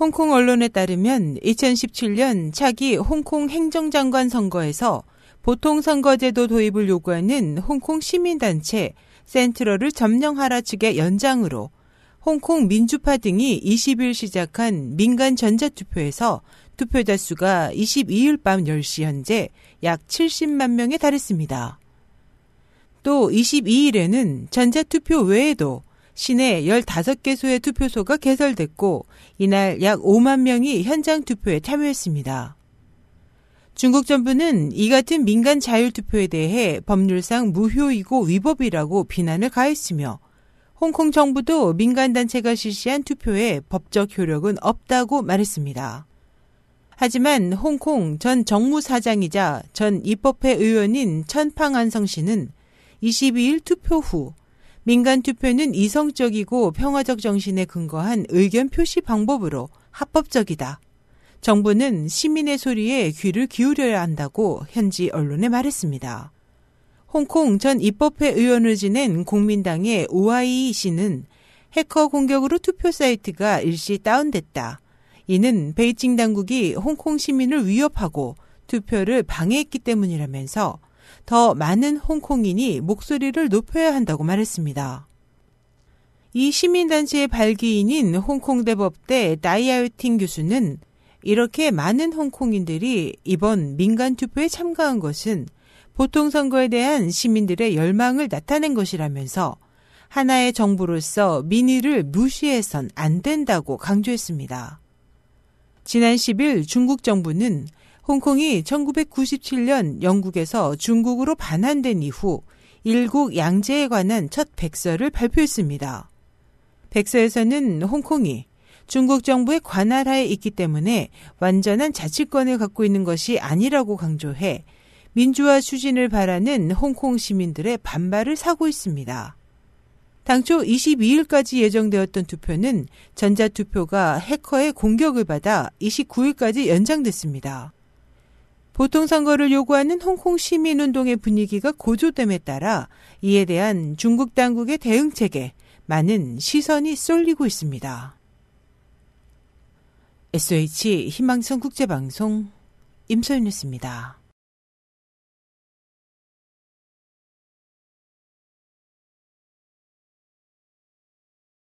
홍콩 언론에 따르면 2017년 차기 홍콩 행정장관 선거에서 보통선거제도 도입을 요구하는 홍콩 시민단체 센트럴을 점령하라 측의 연장으로 홍콩 민주파 등이 20일 시작한 민간 전자투표에서 투표자 수가 22일 밤 10시 현재 약 70만 명에 달했습니다. 또 22일에는 전자투표 외에도 시내 15개소의 투표소가 개설됐고 이날 약 5만 명이 현장 투표에 참여했습니다. 중국 정부는 이 같은 민간 자율 투표에 대해 법률상 무효이고 위법이라고 비난을 가했으며 홍콩 정부도 민간 단체가 실시한 투표에 법적 효력은 없다고 말했습니다. 하지만 홍콩 전 정무사장이자 전 입법회 의원인 천팡안성 씨는 22일 투표 후 민간 투표는 이성적이고 평화적 정신에 근거한 의견 표시 방법으로 합법적이다. 정부는 시민의 소리에 귀를 기울여야 한다고 현지 언론에 말했습니다. 홍콩 전 입법회 의원을 지낸 국민당의 우아이 씨는 해커 공격으로 투표 사이트가 일시 다운됐다. 이는 베이징 당국이 홍콩 시민을 위협하고 투표를 방해했기 때문이라면서 더 많은 홍콩인이 목소리를 높여야 한다고 말했습니다. 이 시민단체의 발기인인 홍콩대법대 나이아유팅 교수는 이렇게 많은 홍콩인들이 이번 민간 투표에 참가한 것은 보통 선거에 대한 시민들의 열망을 나타낸 것이라면서 하나의 정부로서 민의를 무시해선 안 된다고 강조했습니다. 지난 10일 중국 정부는 홍콩이 1997년 영국에서 중국으로 반환된 이후 일국 양제에 관한 첫 백서를 발표했습니다. 백서에서는 홍콩이 중국 정부의 관할하에 있기 때문에 완전한 자치권을 갖고 있는 것이 아니라고 강조해 민주화 추진을 바라는 홍콩 시민들의 반발을 사고 있습니다. 당초 22일까지 예정되었던 투표는 전자투표가 해커의 공격을 받아 29일까지 연장됐습니다. 보통선거를 요구하는 홍콩 시민운동의 분위기가 고조됨에 따라 이에 대한 중국 당국의 대응책에 많은 시선이 쏠리고 있습니다. SH 희망성 국제방송 임소연이었습니다.